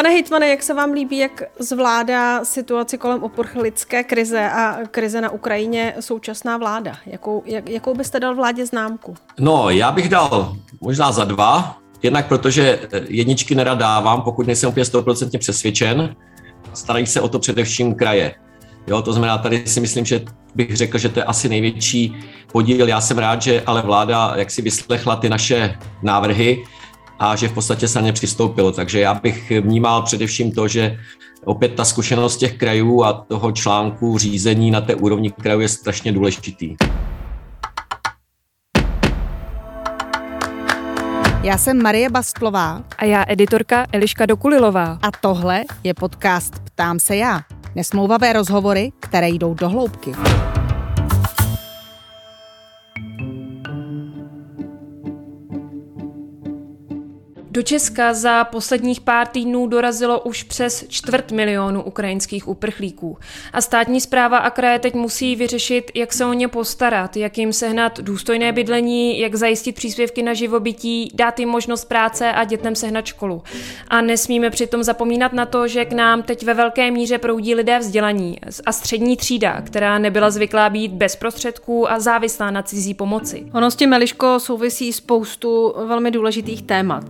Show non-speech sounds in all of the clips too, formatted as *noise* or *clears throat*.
Pane Hitmane, jak se vám líbí, jak zvládá situaci kolem uprchlické krize a krize na Ukrajině současná vláda? Jakou, jak, jakou byste dal vládě známku? No, já bych dal možná za dva. Jednak protože jedničky nerad dávám, pokud nejsem úplně 100% přesvědčen. Starají se o to především kraje. Jo, to znamená, tady si myslím, že bych řekl, že to je asi největší podíl. Já jsem rád, že ale vláda jak si vyslechla ty naše návrhy a že v podstatě se na ně přistoupilo. Takže já bych vnímal především to, že opět ta zkušenost těch krajů a toho článku řízení na té úrovni krajů je strašně důležitý. Já jsem Marie Bastlová. A já editorka Eliška Dokulilová. A tohle je podcast Ptám se já. Nesmlouvavé rozhovory, které jdou do hloubky. Do Česka za posledních pár týdnů dorazilo už přes čtvrt milionu ukrajinských uprchlíků. A státní zpráva a kraje teď musí vyřešit, jak se o ně postarat, jak jim sehnat důstojné bydlení, jak zajistit příspěvky na živobytí, dát jim možnost práce a dětem sehnat školu. A nesmíme přitom zapomínat na to, že k nám teď ve velké míře proudí lidé vzdělaní a střední třída, která nebyla zvyklá být bez prostředků a závislá na cizí pomoci. Ono s tím, Meliško, souvisí spoustu velmi důležitých témat.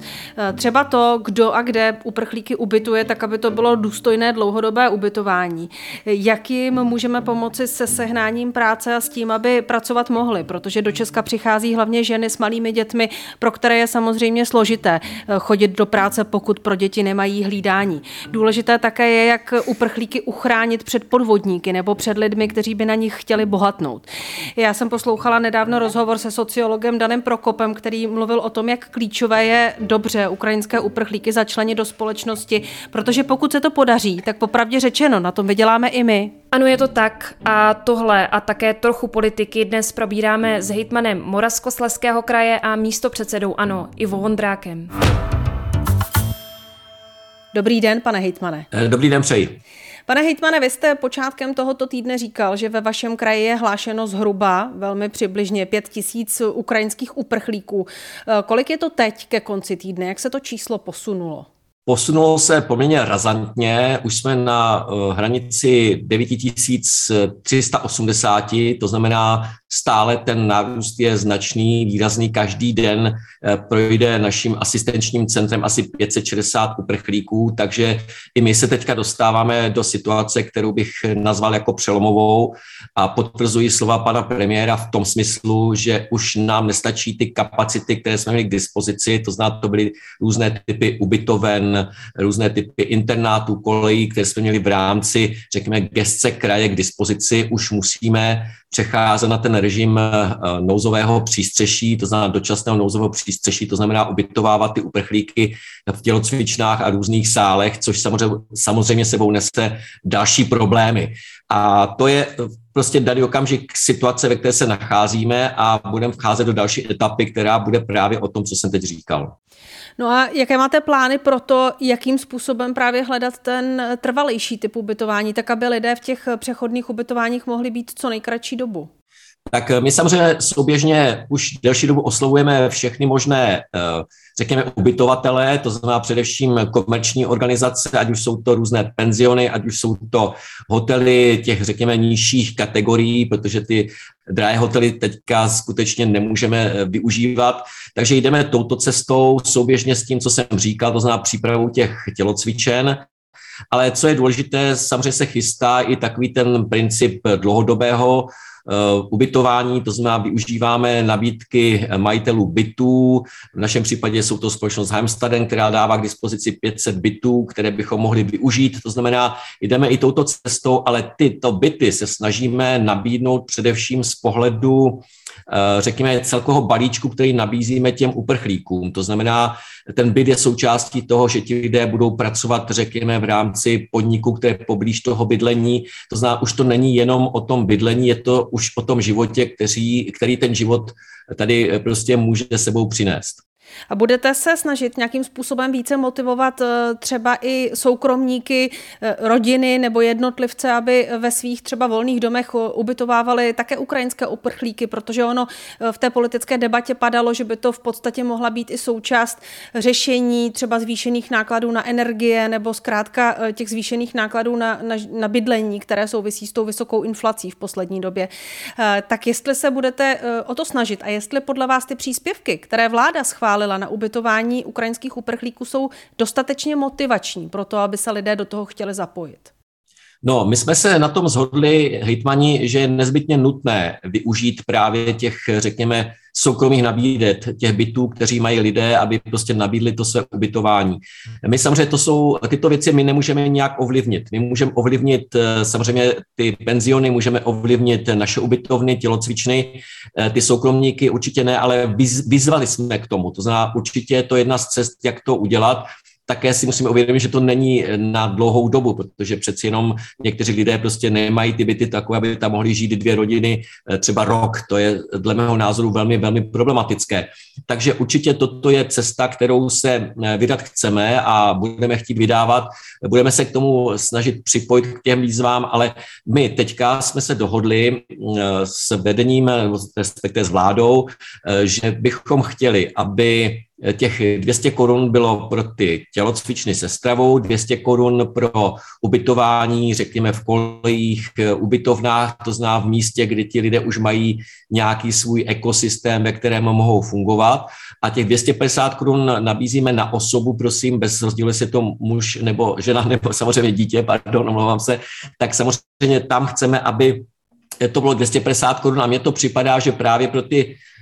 Eh, třeba to, kdo a kde uprchlíky ubytuje, tak aby to bylo důstojné dlouhodobé ubytování. Jak jim můžeme pomoci se sehnáním práce a s tím, aby pracovat mohli, protože do Česka přichází hlavně ženy s malými dětmi, pro které je samozřejmě složité eh, chodit do práce, pokud pro děti nemají hlídání. Důležité také je, jak uprchlíky uchránit před podvodníky nebo před lidmi, kteří by na nich chtěli bohatnout. Já jsem poslouchala nedávno rozhovor se sociologem Danem Prokopem, který mluvil o tom, jak klíčové je dobře dobře ukrajinské uprchlíky začlenit do společnosti, protože pokud se to podaří, tak popravdě řečeno, na tom vyděláme i my. Ano, je to tak a tohle a také trochu politiky dnes probíráme s hejtmanem Moravskoslezského kraje a místo předsedou ANO Ivo Vondrákem. Dobrý den, pane hejtmane. Dobrý den, přeji. Pane hejtmane, vy jste počátkem tohoto týdne říkal, že ve vašem kraji je hlášeno zhruba velmi přibližně pět tisíc ukrajinských uprchlíků. Kolik je to teď ke konci týdne? Jak se to číslo posunulo? Posunulo se poměrně razantně, už jsme na uh, hranici 9380, to znamená stále ten nárůst je značný, výrazný. Každý den uh, projde naším asistenčním centrem asi 560 uprchlíků, takže i my se teďka dostáváme do situace, kterou bych nazval jako přelomovou a potvrzuji slova pana premiéra v tom smyslu, že už nám nestačí ty kapacity, které jsme měli k dispozici, to znamená, to byly různé typy ubytoven, různé typy internátů, kolejí, které jsme měli v rámci, řekněme, gestce kraje k dispozici, už musíme přecházet na ten režim eh, nouzového přístřeší, to znamená dočasného nouzového přístřeší, to znamená ubytovávat ty uprchlíky v tělocvičnách a různých sálech, což samozřejmě, samozřejmě sebou nese další problémy. A to je prostě daný okamžik situace, ve které se nacházíme a budeme vcházet do další etapy, která bude právě o tom, co jsem teď říkal. No a jaké máte plány pro to, jakým způsobem právě hledat ten trvalejší typ ubytování, tak aby lidé v těch přechodných ubytováních mohli být co nejkratší dobu? Tak my samozřejmě souběžně už delší dobu oslovujeme všechny možné, eh, řekněme, ubytovatele, to znamená především komerční organizace, ať už jsou to různé penziony, ať už jsou to hotely těch, řekněme, nižších kategorií, protože ty drahé hotely teďka skutečně nemůžeme eh, využívat. Takže jdeme touto cestou souběžně s tím, co jsem říkal, to znamená přípravu těch tělocvičen, ale co je důležité, samozřejmě se chystá i takový ten princip dlouhodobého ubytování, to znamená, využíváme nabídky majitelů bytů. V našem případě jsou to společnost Heimstaden, která dává k dispozici 500 bytů, které bychom mohli využít. To znamená, jdeme i touto cestou, ale tyto byty se snažíme nabídnout především z pohledu Eh, řekněme, celkového balíčku, který nabízíme těm uprchlíkům. To znamená, ten byt je součástí toho, že ti lidé budou pracovat, řekněme, v rámci podniku, které poblíž toho bydlení. To znamená, už to není jenom o tom bydlení, je to už o tom životě, který, který ten život tady prostě může sebou přinést. A budete se snažit nějakým způsobem více motivovat eh, třeba i soukromníky, eh, rodiny nebo jednotlivce, aby ve svých třeba volných domech ubytovávali také ukrajinské uprchlíky, protože ono v té politické debatě padalo, že by to v podstatě mohla být i součást řešení třeba zvýšených nákladů na energie nebo zkrátka těch zvýšených nákladů na, na, na bydlení, které souvisí s tou vysokou inflací v poslední době. Tak jestli se budete o to snažit a jestli podle vás ty příspěvky, které vláda schválila na ubytování ukrajinských uprchlíků, jsou dostatečně motivační pro to, aby se lidé do toho chtěli zapojit? No, my jsme se na tom zhodli, hejtmani, že je nezbytně nutné využít právě těch, řekněme, soukromých nabídet, těch bytů, kteří mají lidé, aby prostě nabídli to své ubytování. My samozřejmě to jsou, tyto věci my nemůžeme nějak ovlivnit. My můžeme ovlivnit eh, samozřejmě ty penziony, můžeme ovlivnit naše ubytovny, tělocvičny, eh, ty soukromníky určitě ne, ale vyzvali jsme k tomu. To znamená, určitě je to jedna z cest, jak to udělat také si musíme uvědomit, že to není na dlouhou dobu, protože přeci jenom někteří lidé prostě nemají ty byty takové, aby tam mohli žít dvě rodiny eh, třeba rok. To je dle mého názoru velmi, velmi problematické. Takže určitě toto je cesta, kterou se eh, vydat chceme a budeme chtít vydávat. Budeme se k tomu snažit připojit k těm výzvám, ale my teďka jsme se dohodli eh, s vedením, respektive s vládou, že bychom chtěli, aby těch 200 korun bylo pro ty tělocvičny se stravou, 200 korun pro ubytování, řekněme v kolejích, ubytovnách, to zná v místě, kdy ti lidé už mají nějaký svůj ekosystém, ve kterém mohou fungovat. A těch 250 korun nabízíme na osobu, prosím, bez rozdílu, jestli je to muž nebo žena, *laughs* nebo samozřejmě dítě, pardon, omlouvám se, tak samozřejmě tam chceme, aby to bylo 250 korun a mně to připadá, že právě pro ty Eh,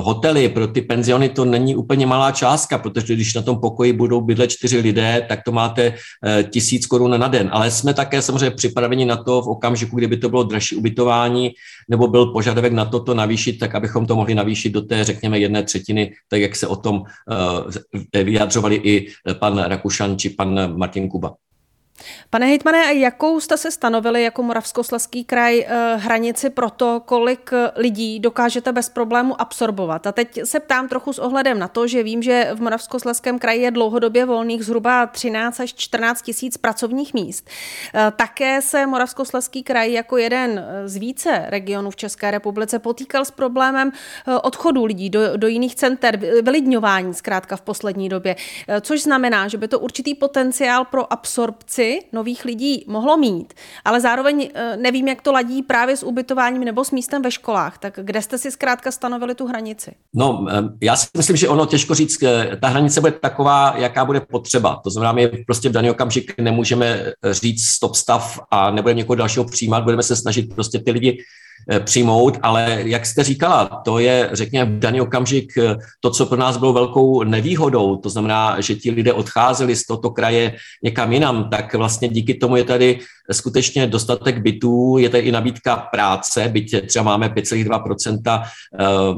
hotely, pro ty penziony to není úplně malá částka, protože když na tom pokoji budou bydlet čtyři lidé, tak to máte eh, tisíc korun na den. Ale jsme také samozřejmě připraveni na to v okamžiku, kdyby to bylo dražší ubytování nebo byl požadavek na to to navýšit, tak abychom to mohli navýšit do té, řekněme, jedné třetiny, tak jak se o tom eh, vyjadřovali i pan Rakušan či pan Martin Kuba. Pane hejtmane, jakou jste se stanovili jako Moravskoslezský kraj eh, hranici pro to, kolik eh, lidí dokážete bez problému absorbovat? A teď se ptám trochu s ohledem na to, že vím, že v Moravskoslezském kraji je dlouhodobě volných zhruba 13 až 14 tisíc pracovních míst. Eh, také se Moravskoslezský kraj jako jeden z více regionů v České republice potýkal s problémem odchodu lidí do, do jiných center, vylidňování zkrátka v poslední době, což znamená, že by to určitý potenciál pro absorpci nových lidí mohlo mít, ale zároveň eh, nevím, jak to ladí právě s ubytováním nebo s místem ve školách. Tak kde jste si zkrátka stanovili tu hranici? No, eh, já si myslím, že ono těžko říct, eh, ta hranice bude taková, jaká bude potřeba. To znamená, my prostě v daný okamžik nemůžeme říct stop stav a nebudeme někoho dalšího přijímat, budeme se snažit prostě ty lidi přijmout, ale jak jste říkala, to je, řekněme, v daný okamžik eh, to, co pro nás bylo velkou nevýhodou, to znamená, že ti lidé odcházeli z tohoto kraje někam jinam, tak vlastně díky tomu je tady skutečně dostatek bytů, je tady i nabídka práce, byť třeba máme 5,2% eh,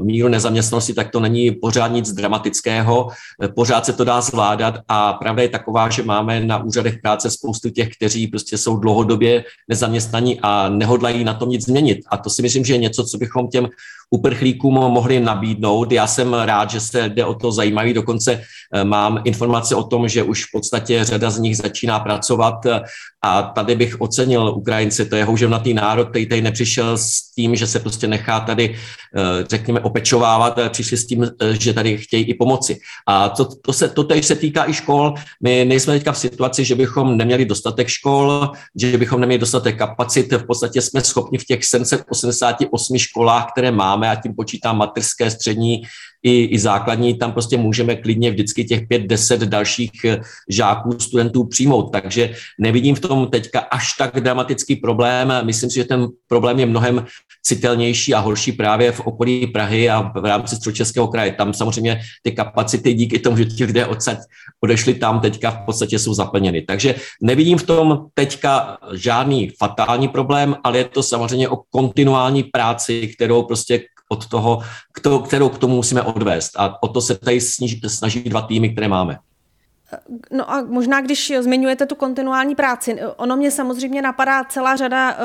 míru nezaměstnanosti, tak to není pořád nic dramatického, pořád se to dá zvládat a pravda je taková, že máme na úřadech práce spoustu těch, kteří prostě jsou dlouhodobě nezaměstnaní a nehodlají na tom nic změnit. A to si myslím, že je něco, co bychom těm uprchlíkům mohli nabídnout. Já jsem rád, že se jde o to zajímavý, dokonce eh, mám informace o tom, že už v podstatě řada z nich začíná pracovat eh, a tady bych ocenil Ukrajince, to je houževnatý národ, který tady nepřišel s tím, že se prostě nechá tady, eh, řekněme, opečovávat, ale přišli s tím, že tady chtějí i pomoci. A to, to, se, to teď se týká i škol. My nejsme teďka v situaci, že bychom neměli dostatek škol, že bychom neměli dostatek kapacit. V podstatě jsme schopni v těch 788 školách, které máme, máme, a tím počítám materské, střední i, i základní, tam prostě můžeme klidně vždycky těch pět, deset dalších eh, žáků, studentů přijmout. Takže nevidím v tom teďka až tak dramatický problém. Myslím si, že ten problém je mnohem citelnější a horší právě v okolí Prahy a v rámci středočeského kraje. Tam samozřejmě ty kapacity díky tomu, že ti lidé odsaď odešli tam, teďka v podstatě jsou zaplněny. Takže nevidím v tom teďka žádný fatální problém, ale je to samozřejmě o kontinuální práci, kterou prostě od toho, kterou k tomu musíme odvést. A o to se tady snaží dva týmy, které máme. No a možná, když zmiňujete tu kontinuální práci, ono mě samozřejmě napadá celá řada eh,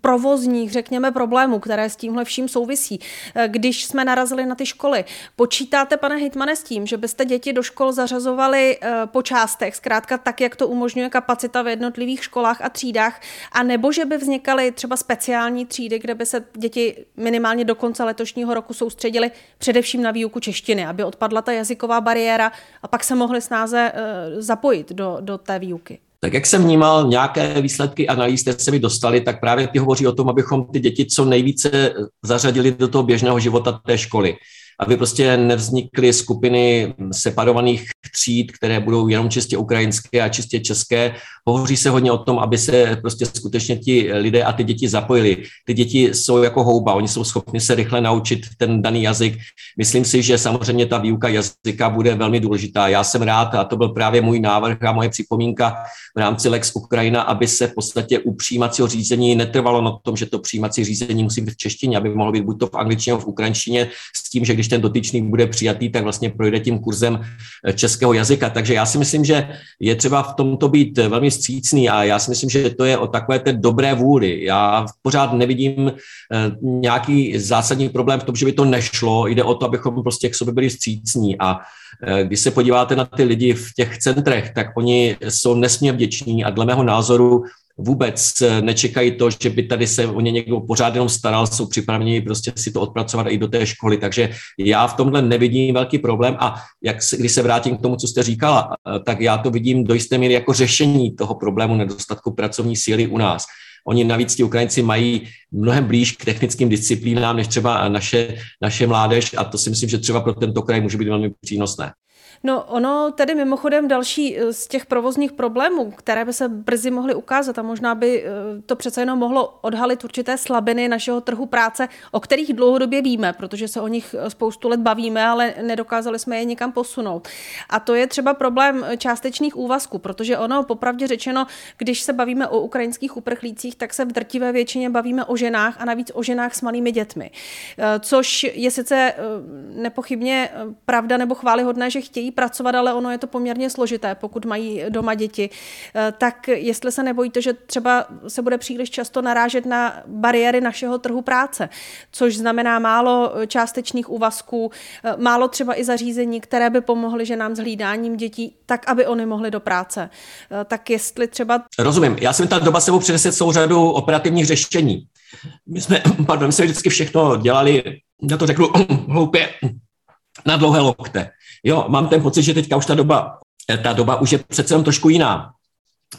provozních, řekněme, problémů, které s tímhle vším souvisí. Eh, když jsme narazili na ty školy, počítáte, pane Hitmane, s tím, že byste děti do škol zařazovali eh, po částech, zkrátka tak, jak to umožňuje kapacita v jednotlivých školách a třídách, a nebo že by vznikaly třeba speciální třídy, kde by se děti minimálně do konce letošního roku soustředili především na výuku češtiny, aby odpadla ta jazyková bariéra a pak se mohly snáze zapojit do, do té výuky? Tak jak jsem vnímal nějaké výsledky analýz, které se mi dostaly, tak právě ty hovoří o tom, abychom ty děti co nejvíce zařadili do toho běžného života té školy aby prostě nevznikly skupiny separovaných tříd, které budou jenom čistě ukrajinské a čistě české. Hovoří se hodně o tom, aby se prostě skutečně ti lidé a ty děti zapojili. Ty děti jsou jako houba, oni jsou schopni se rychle naučit ten daný jazyk. Myslím si, že samozřejmě ta výuka jazyka bude velmi důležitá. Já jsem rád, a to byl právě můj návrh a moje připomínka v rámci Lex Ukrajina, aby se v podstatě u přijímacího řízení netrvalo na tom, že to přijímací řízení musí být v češtině, aby mohlo být buď to v angličtině, v ukrajinštině, tím, že když ten dotyčný bude přijatý, tak vlastně projde tím kurzem eh, českého jazyka. Takže já si myslím, že je třeba v tomto být velmi střícný a já si myslím, že to je o takové té dobré vůli. Já pořád nevidím eh, nějaký zásadní problém v tom, že by to nešlo. Jde o to, abychom prostě k sobě byli střícní a eh, když se podíváte na ty lidi v těch centrech, tak oni jsou nesmírně vděční a dle mého názoru vůbec eh, nečekají to, že by tady se o ně někdo pořád jenom staral, jsou připraveni prostě si to odpracovat i do té školy. Takže já v tomhle nevidím velký problém a jak se, když se vrátím k tomu, co jste říkala, eh, tak já to vidím do jisté míry jako řešení toho problému nedostatku pracovní síly u nás. Oni navíc ti Ukrajinci mají mnohem blíž k technickým disciplínám než třeba naše, naše mládež a to si myslím, že třeba pro tento kraj může být velmi přínosné. No ono tedy mimochodem další eh, z těch provozních problémů, které by se brzy mohly ukázat a možná by eh, to přece jenom mohlo odhalit určité slabiny našeho trhu práce, o kterých dlouhodobě víme, protože se o nich eh, spoustu let bavíme, ale nedokázali jsme je nikam posunout. A to je třeba problém částečných úvazků, protože ono, popravdě řečeno, když se bavíme o ukrajinských uprchlících, tak se v drtivé většině bavíme o ženách a navíc o ženách s malými dětmi. Což je sice nepochybně pravda nebo chválihodné, že chtějí pracovat, ale ono je to poměrně složité, pokud mají doma děti. Eh, tak jestli se nebojíte, že třeba se bude příliš často narážet na bariéry našeho trhu práce, což znamená málo částečných úvazků, eh, málo třeba i zařízení, které by pomohly ženám s hlídáním dětí, tak aby oni mohli do práce. Eh, tak jestli třeba... Rozumím. Já jsem ta doba sebou přinese celou řadu operativních řešení. My jsme, *clears throat* pardon, my jsme vždycky všechno dělali, já to řeknu *clears throat* hloupě, na dlouhé lokte. Jo, mám ten pocit, že teďka už ta doba, ta doba už je přece jenom trošku jiná.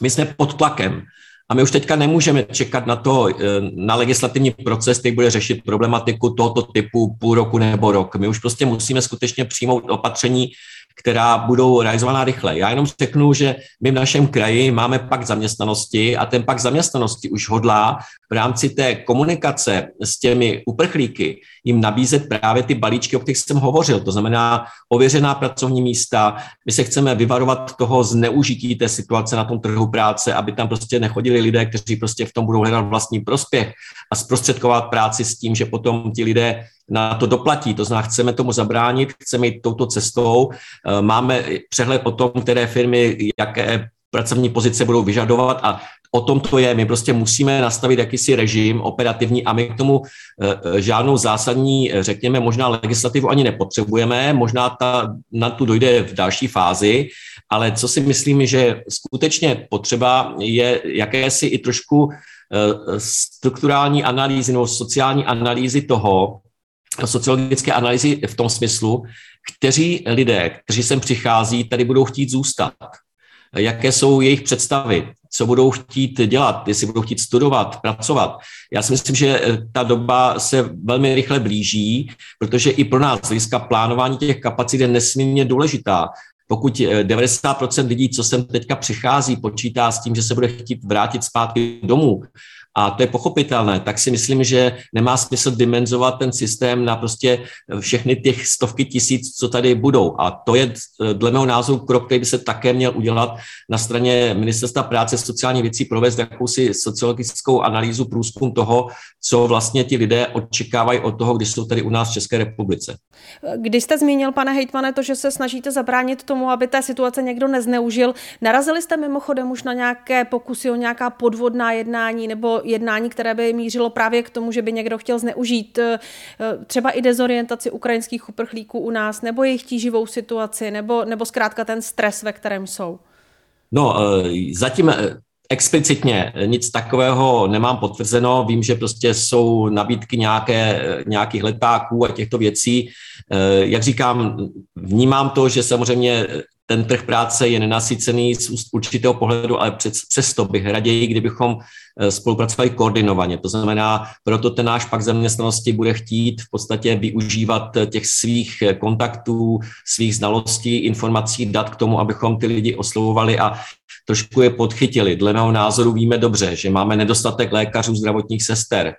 My jsme pod tlakem a my už teďka nemůžeme čekat na to, eh, na legislativní proces, který bude řešit problematiku tohoto typu půl roku nebo rok. My už prostě musíme skutečně přijmout opatření, která budou realizovaná rychle. Já jenom řeknu, že my v našem kraji máme pak zaměstnanosti a ten pak zaměstnanosti už hodlá v rámci té komunikace s těmi uprchlíky jim nabízet právě ty balíčky, o kterých jsem hovořil. To znamená ověřená pracovní místa. My se chceme vyvarovat toho zneužití té situace na tom trhu práce, aby tam prostě nechodili lidé, kteří prostě v tom budou hledat vlastní prospěch a zprostředkovat práci s tím, že potom ti lidé na to doplatí. To znamená, chceme tomu zabránit, chceme jít touto cestou. Máme přehled o tom, které firmy, jaké pracovní pozice budou vyžadovat a o tom to je. My prostě musíme nastavit jakýsi režim operativní a my k tomu eh, žádnou zásadní, řekněme, možná legislativu ani nepotřebujeme, možná ta, na tu dojde v další fázi, ale co si myslím, že skutečně potřeba je jakési i trošku eh, strukturální analýzy nebo sociální analýzy toho, sociologické analýzy v tom smyslu, kteří lidé, kteří sem přichází, tady budou chtít zůstat. Jaké jsou jejich představy, co budou chtít dělat, jestli budou chtít studovat, pracovat. Já si myslím, že ta doba se velmi rychle blíží, protože i pro nás hlediska plánování těch kapacit je nesmírně důležitá. Pokud 90% lidí, co sem teďka přichází, počítá s tím, že se bude chtít vrátit zpátky domů, a to je pochopitelné, tak si myslím, že nemá smysl dimenzovat ten systém na prostě všechny těch stovky tisíc, co tady budou. A to je dle mého názoru krok, který by se také měl udělat na straně Ministerstva práce sociální věcí, provést jakousi sociologickou analýzu, průzkum toho, co vlastně ti lidé očekávají od toho, když jsou tady u nás v České republice. Když jste zmínil, pane hejtmane, to, že se snažíte zabránit tomu, aby té situace někdo nezneužil, narazili jste mimochodem už na nějaké pokusy o nějaká podvodná jednání nebo jednání, které by mířilo právě k tomu, že by někdo chtěl zneužít eh, třeba i dezorientaci ukrajinských uprchlíků u nás, nebo jejich tíživou situaci, nebo, nebo zkrátka ten stres, ve kterém jsou? No, eh, zatím eh, explicitně nic takového nemám potvrzeno. Vím, že prostě jsou nabídky nějaké, nějakých letáků a těchto věcí. Jak říkám, vnímám to, že samozřejmě ten trh práce je nenasycený z určitého pohledu, ale přesto bych raději, kdybychom eh, spolupracovali koordinovaně. To znamená, proto ten náš pak zaměstnanosti bude chtít v podstatě využívat eh, těch svých eh, kontaktů, svých znalostí, informací, dat k tomu, abychom ty lidi oslovovali a trošku je podchytili. Dle mého názoru víme dobře, že máme nedostatek lékařů, zdravotních sester,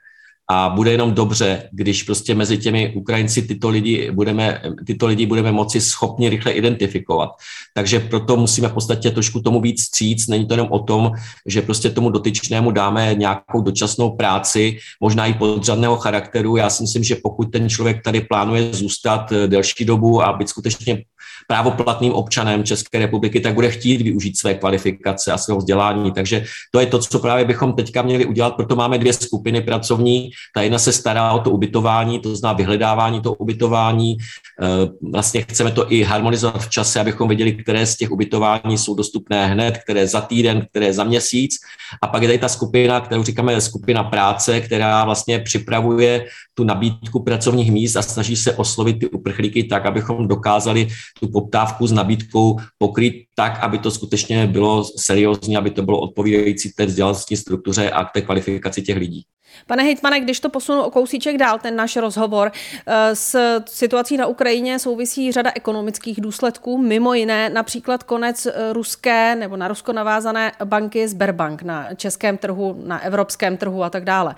a bude jenom dobře, když prostě mezi těmi Ukrajinci tyto lidi budeme, tyto lidi budeme moci schopni rychle identifikovat. Takže proto musíme v podstatě trošku tomu víc stříc. Není to jenom o tom, že prostě tomu dotyčnému dáme nějakou dočasnou práci, možná i podřadného charakteru. Já si myslím, že pokud ten člověk tady plánuje zůstat eh, delší dobu a být skutečně právoplatným občanem České republiky, tak bude chtít využít své kvalifikace a svého vzdělání. Takže to je to, co právě bychom teďka měli udělat. Proto máme dvě skupiny pracovní. Ta jedna se stará o to ubytování, to znamená vyhledávání toho ubytování. Eh, vlastně chceme to i harmonizovat v čase, abychom věděli, které z těch ubytování jsou dostupné hned, které za týden, které za měsíc. A pak je tady ta skupina, kterou říkáme skupina práce, která vlastně připravuje tu nabídku pracovních míst a snaží se oslovit ty uprchlíky tak, abychom dokázali tu poptávku s nabídkou pokrýt tak, aby to skutečně bylo seriózní, aby to bylo odpovídající té vzdělanosti struktuře a k té kvalifikaci těch lidí. Pane Hejtmane, když to posunu o kousíček dál, ten náš rozhovor, eh, s situací na Ukrajině souvisí řada ekonomických důsledků, mimo jiné například konec eh, ruské nebo na Rusko navázané banky Sberbank na českém trhu, na evropském trhu a tak dále.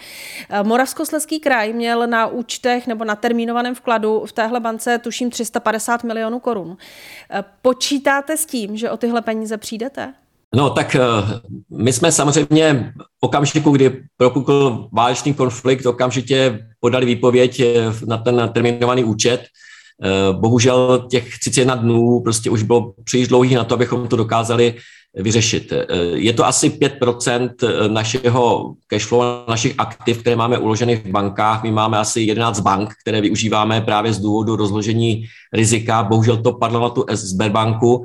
Eh, Moravskoslezský kraj měl na účtech nebo na termínovaném vkladu v téhle bance tuším 350 milionů korun. Počítáte s tím, že o tyhle peníze přijdete? No tak eh, my jsme samozřejmě v okamžiku, kdy propukl válečný konflikt, okamžitě podali výpověď eh, na ten terminovaný účet. Eh, bohužel těch 31 dnů prostě už bylo příliš dlouhých na to, abychom to dokázali vyřešit. Je to asi 5% našeho cashflow, našich aktiv, které máme uloženy v bankách. My máme asi 11 bank, které využíváme právě z důvodu rozložení rizika. Bohužel to padlo na tu Sberbanku.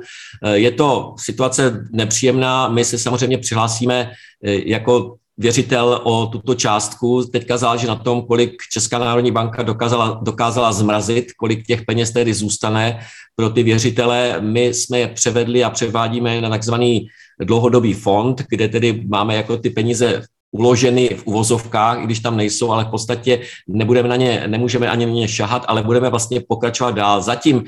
Je to situace nepříjemná. My se samozřejmě přihlásíme jako věřitel o tuto částku. Teďka záleží na tom, kolik Česká národní banka dokázala, dokázala zmrazit, kolik těch peněz tedy zůstane pro ty věřitele. My jsme je převedli a převádíme na takzvaný dlouhodobý fond, kde tedy máme jako ty peníze uloženy v uvozovkách, i když tam nejsou, ale v podstatě nebudeme na ně, nemůžeme ani na ně šahat, ale budeme vlastně pokračovat dál. Zatím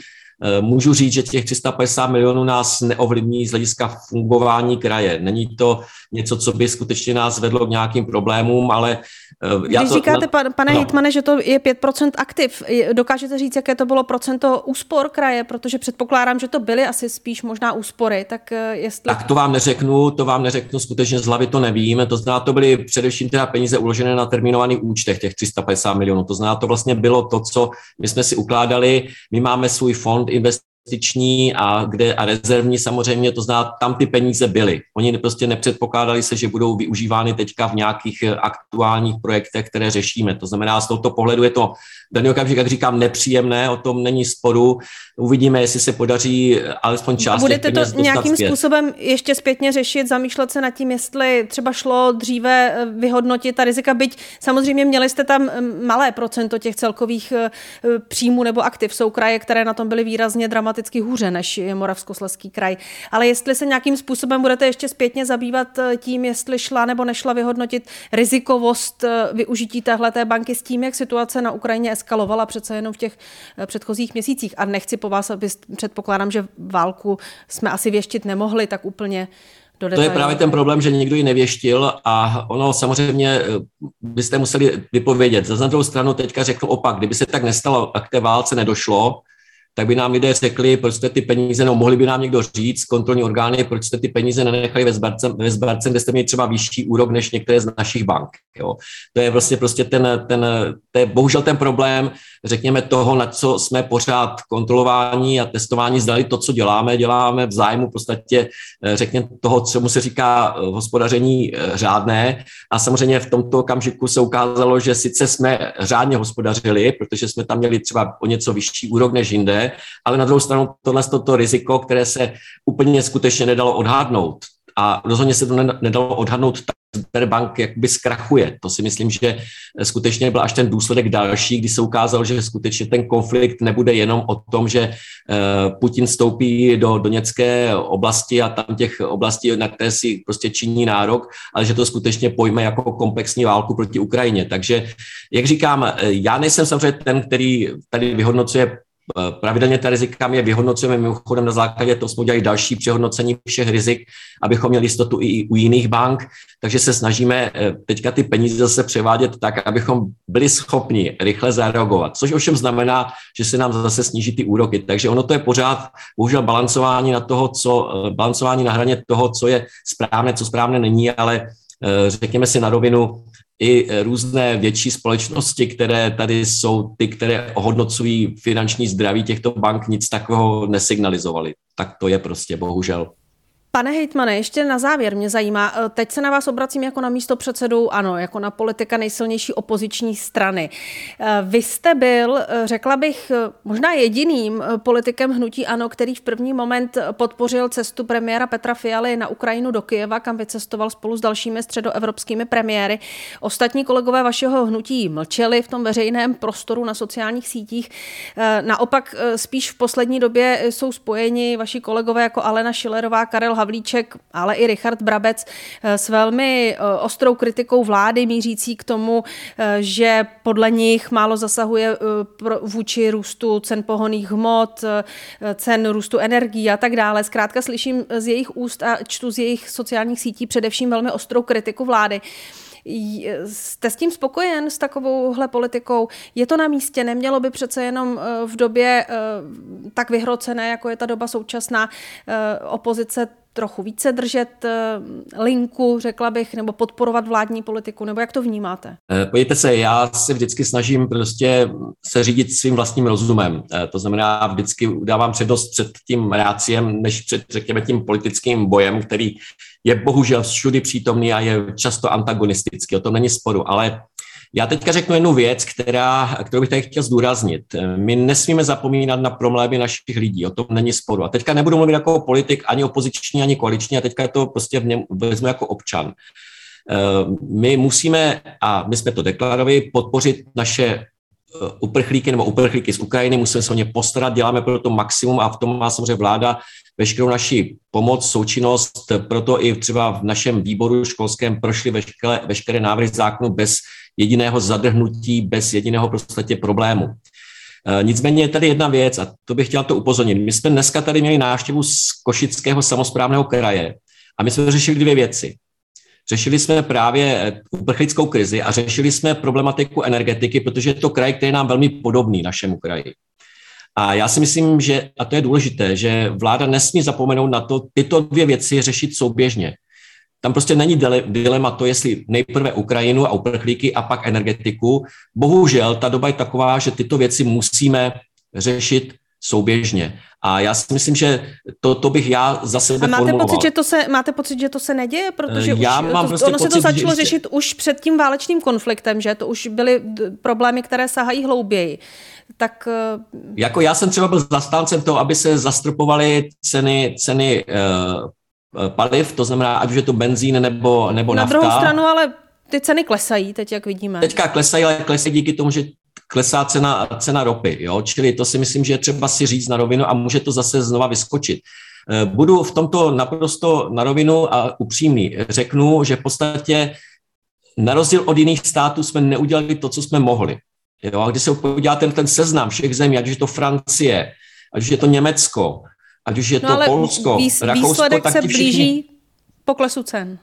můžu říct, že těch 350 milionů nás neovlivní z hlediska fungování kraje. Není to něco, co by skutečně nás vedlo k nějakým problémům, ale eh, já Když to, říkáte, pane no. Hitmane, že to je 5% aktiv, dokážete říct, jaké to bylo procento úspor kraje, protože předpokládám, že to byly asi spíš možná úspory, tak eh, jestli... Tak to vám neřeknu, to vám neřeknu, skutečně z hlavy to nevím, to znamená, to byly především teda peníze uložené na terminovaných účtech, těch 350 milionů, to znamená, to vlastně bylo to, co my jsme si ukládali, my máme svůj fond, invest investiční a, kde, a rezervní samozřejmě, to znamená, tam ty peníze byly. Oni prostě nepředpokládali se, že budou využívány teďka v nějakých eh, aktuálních projektech, které řešíme. To znamená, z tohoto pohledu je to daný okamžik, jak říkám, nepříjemné, o tom není sporu. Uvidíme, jestli se podaří alespoň část Budete to nějakým zpět. způsobem ještě zpětně řešit, zamýšlet se nad tím, jestli třeba šlo dříve eh, vyhodnotit ta rizika, byť samozřejmě měli jste tam mm, malé procento těch celkových eh, příjmů nebo aktiv. Jsou kraje, které na tom byly výrazně dramaticky hůře, než je Moravskoslezský kraj. Ale jestli se nějakým způsobem budete ještě zpětně zabývat eh, tím, jestli šla nebo nešla vyhodnotit rizikovost využití téhle banky s tím, jak situace na Ukrajině eskalovala přece jenom v těch předchozích měsících. A nechci po vás, aby předpokládám, že válku jsme asi věštit nemohli tak úplně do To je právě ten problém, že nikdo ji nevěštil a ono samozřejmě eh, byste museli vypovědět. Za druhou stranu teďka řeknu opak, kdyby se tak nestalo a k té válce nedošlo, tak by nám lidé řekli, proč jste ty peníze, no mohli by nám někdo říct, kontrolní orgány, proč jste ty peníze nenechali ve Zbarce, ve Zbarce kde jste měli třeba vyšší úrok než některé z našich bank. Jo. To je vlastně prostě ten, ten, to je bohužel ten problém, řekněme toho, na co jsme pořád kontrolování a testování zdali to, co děláme, děláme v zájmu v podstatě, eh, řekněme toho, co mu se říká eh, hospodaření eh, řádné. A samozřejmě v tomto okamžiku se ukázalo, že sice jsme řádně hospodařili, protože jsme tam měli třeba o něco vyšší úrok než jinde, ale na druhou stranu tohle toto riziko, které se úplně skutečně nedalo odhadnout, a rozhodně se to nedalo odhadnout tak, Sberbank jakoby zkrachuje. To si myslím, že skutečně byl až ten důsledek další, kdy se ukázalo, že skutečně ten konflikt nebude jenom o tom, že eh, Putin stoupí do Doněcké oblasti a tam těch oblastí, na které si prostě činí nárok, ale že to skutečně pojme jako komplexní válku proti Ukrajině. Takže, jak říkám, eh, já nejsem samozřejmě ten, který tady vyhodnocuje Eh, pravidelně ta rizika my je vyhodnocujeme. Mimochodem na základě toho jsme udělali další přehodnocení všech rizik, abychom měli jistotu i u jiných bank, takže se snažíme eh, teďka ty peníze zase převádět tak, abychom byli schopni rychle zareagovat, což ovšem znamená, že se nám zase sníží ty úroky. Takže ono to je pořád bohužel balancování na toho, co, eh, balancování na hraně toho, co je správné, co správné není, ale řekněme si na rovinu, i různé větší společnosti, které tady jsou ty, které ohodnocují finanční zdraví těchto bank, nic takového nesignalizovali. Tak to je prostě bohužel. Pane hejtmane, ještě na závěr mě zajímá, eh, teď se na vás obracím jako na místo předsedu, ano, jako na politika nejsilnější opoziční strany. Eh, vy jste byl, eh, řekla bych, možná jediným politikem hnutí ANO, který v první moment podpořil cestu premiéra Petra Fialy na Ukrajinu do Kyjeva, kam vycestoval spolu s dalšími středoevropskými premiéry. Ostatní kolegové vašeho hnutí mlčeli v tom veřejném prostoru na sociálních sítích. Naopak spíš v poslední době jsou spojeni vaši kolegové jako Alena Šilerová, Karel Havlíček, ale i Richard Brabec eh, s velmi eh, ostrou kritikou vlády mířící k tomu, eh, že podle nich málo zasahuje vůči růstu cen pohoných hmot, cen růstu energií a tak dále. Zkrátka slyším z jejich úst a čtu z jejich sociálních sítí především velmi ostrou kritiku vlády. Jste s tím spokojen, s takovouhle politikou? Je to na místě? Nemělo by přece jenom v době tak vyhrocené, jako je ta doba současná, opozice trochu více držet eh, linku, řekla bych, nebo podporovat vládní politiku, nebo jak to vnímáte? Eh, pojďte se, já se vždycky snažím prostě se řídit svým vlastním rozumem. Eh, to znamená, vždycky dávám přednost před tím ráciem, než před, řekněme, tím politickým bojem, který je bohužel všudy přítomný a je často antagonistický. O tom není sporu, ale já teďka řeknu jednu věc, která, kterou bych tady chtěl zdůraznit. My nesmíme zapomínat na problémy našich lidí, o tom není sporu. A teďka nebudu mluvit jako politik, ani opoziční, ani koaliční, a teďka to prostě v něm vezmu jako občan. Eh, my musíme, a my jsme to deklarovali, podpořit naše uprchlíky nebo uprchlíky z Ukrajiny, musíme se o ně postarat, děláme pro to maximum a v tom má samozřejmě vláda veškerou naši pomoc, součinnost, proto i třeba v našem výboru školském prošly veškeré, veškeré návrhy zákonu bez jediného zadrhnutí, bez jediného prostě problému. E, nicméně je tady jedna věc, a to bych chtěl to upozornit. My jsme dneska tady měli návštěvu z Košického samozprávného kraje a my jsme řešili dvě věci. Řešili jsme právě uprchlickou krizi a řešili jsme problematiku energetiky, protože je to kraj, který je nám velmi podobný našemu kraji. A já si myslím, že, a to je důležité, že vláda nesmí zapomenout na to, tyto dvě věci řešit souběžně. Tam prostě není dilema to, jestli nejprve Ukrajinu a uprchlíky a pak energetiku. Bohužel ta doba je taková, že tyto věci musíme řešit souběžně. A já si myslím, že to, to bych já za sebe A máte pocit, že to se, máte pocit, že to se neděje? Protože eh, já už, mám to, prostě ono pocit, se to začalo že... řešit už před tím válečným konfliktem, že to už byly problémy, které sahají hlouběji. Tak... Eh, jako já jsem třeba byl zastáncem toho, aby se zastropovaly ceny, ceny uh, paliv, to znamená, ať už je to benzín nebo, nebo Na nafta. Na druhou stranu ale ty ceny klesají teď, jak vidíme. Teďka klesají, ale klesají díky tomu, že klesá cena, cena ropy. Jo? Čili to si myslím, že je třeba si říct na rovinu a může to zase znova vyskočit. Eh, budu v tomto naprosto na rovinu a upřímný. Řeknu, že v podstatě na rozdíl od jiných států jsme neudělali to, co jsme mohli. Jo? A když se podíváte na ten seznam všech zemí, ať už je to Francie, ať už je to Německo, ať už je no to Polsko, výs, Rakousko, tak se ti všichni... blíží Poklesu cen.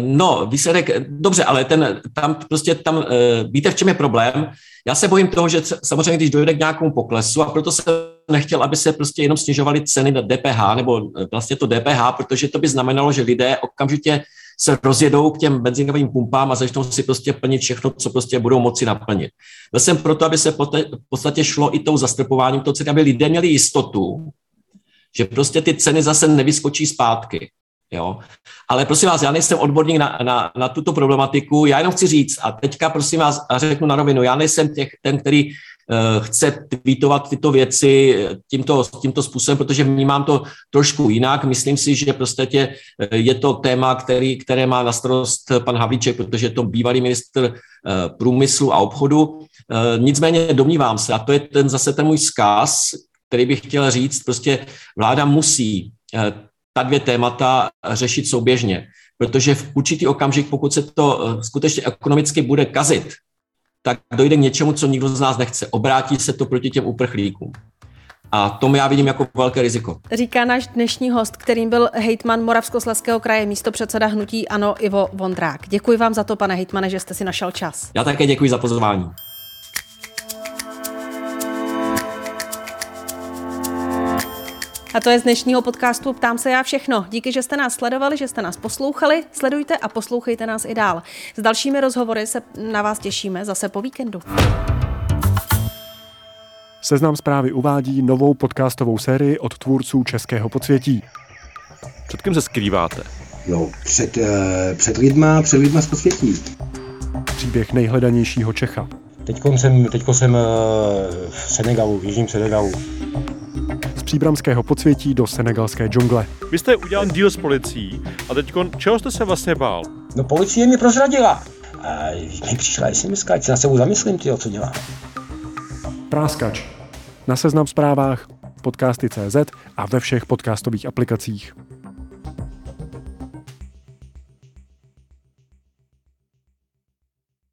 No, výsledek, dobře, ale ten, tam prostě tam, víte, v čem je problém? Já se bojím toho, že samozřejmě, když dojde k nějakému poklesu, a proto jsem nechtěl, aby se prostě jenom snižovaly ceny na DPH, nebo vlastně to DPH, protože to by znamenalo, že lidé okamžitě se rozjedou k těm benzinovým pumpám a začnou si prostě plnit všechno, co prostě budou moci naplnit. Byl jsem proto, aby se v podstatě šlo i tou zastrpováním toho ceny, aby lidé měli jistotu, že prostě ty ceny zase nevyskočí zpátky. Jo? Ale prosím vás, já nejsem odborník na, na, na tuto problematiku, já jenom chci říct, a teďka prosím vás, a řeknu na rovinu, já nejsem těch, ten, který uh, chce tweetovat tyto věci tímto, tímto způsobem, protože vnímám to trošku jinak. Myslím si, že prostě tě, eh, je to téma, který, které má na starost pan Havlíček, protože je to bývalý minister uh, průmyslu a obchodu. Uh, nicméně domnívám se, a to je ten zase ten můj zkaz, který bych chtěl říct, prostě vláda musí ta dvě témata řešit souběžně. Protože v určitý okamžik, pokud se to eh, skutečně ekonomicky bude kazit, tak dojde k něčemu, co nikdo z nás nechce. Obrátí se to proti těm uprchlíkům. A to já vidím jako velké riziko. Říká náš dnešní host, kterým byl hejtman Moravskoslezského kraje, místo předseda hnutí Ano Ivo Vondrák. Děkuji vám za to, pane hejtmane, že jste si našel čas. Já také děkuji za pozvání. A to je z dnešního podcastu Ptám se já všechno. Díky, že jste nás sledovali, že jste nás poslouchali. Sledujte a poslouchejte nás i dál. S dalšími rozhovory se na vás těšíme zase po víkendu. Seznam zprávy uvádí novou podcastovou sérii od tvůrců Českého podsvětí. Před kým se skrýváte? No, před, eh, před lidma, před lidma z podsvětí. Příběh nejhledanějšího Čecha. Teďko jsem, teďko jsem eh, v Senegalu, v jižním Senegalu příbramského podsvětí do senegalské džungle. Vy jste udělal díl s policií a teď čeho jste se vlastně bál? No policie mi prozradila. A mi přišla SMS, ať se na sebou zamyslím, tyjo, co dělá. Práskač. Na seznam zprávách, podcasty.cz a ve všech podcastových aplikacích.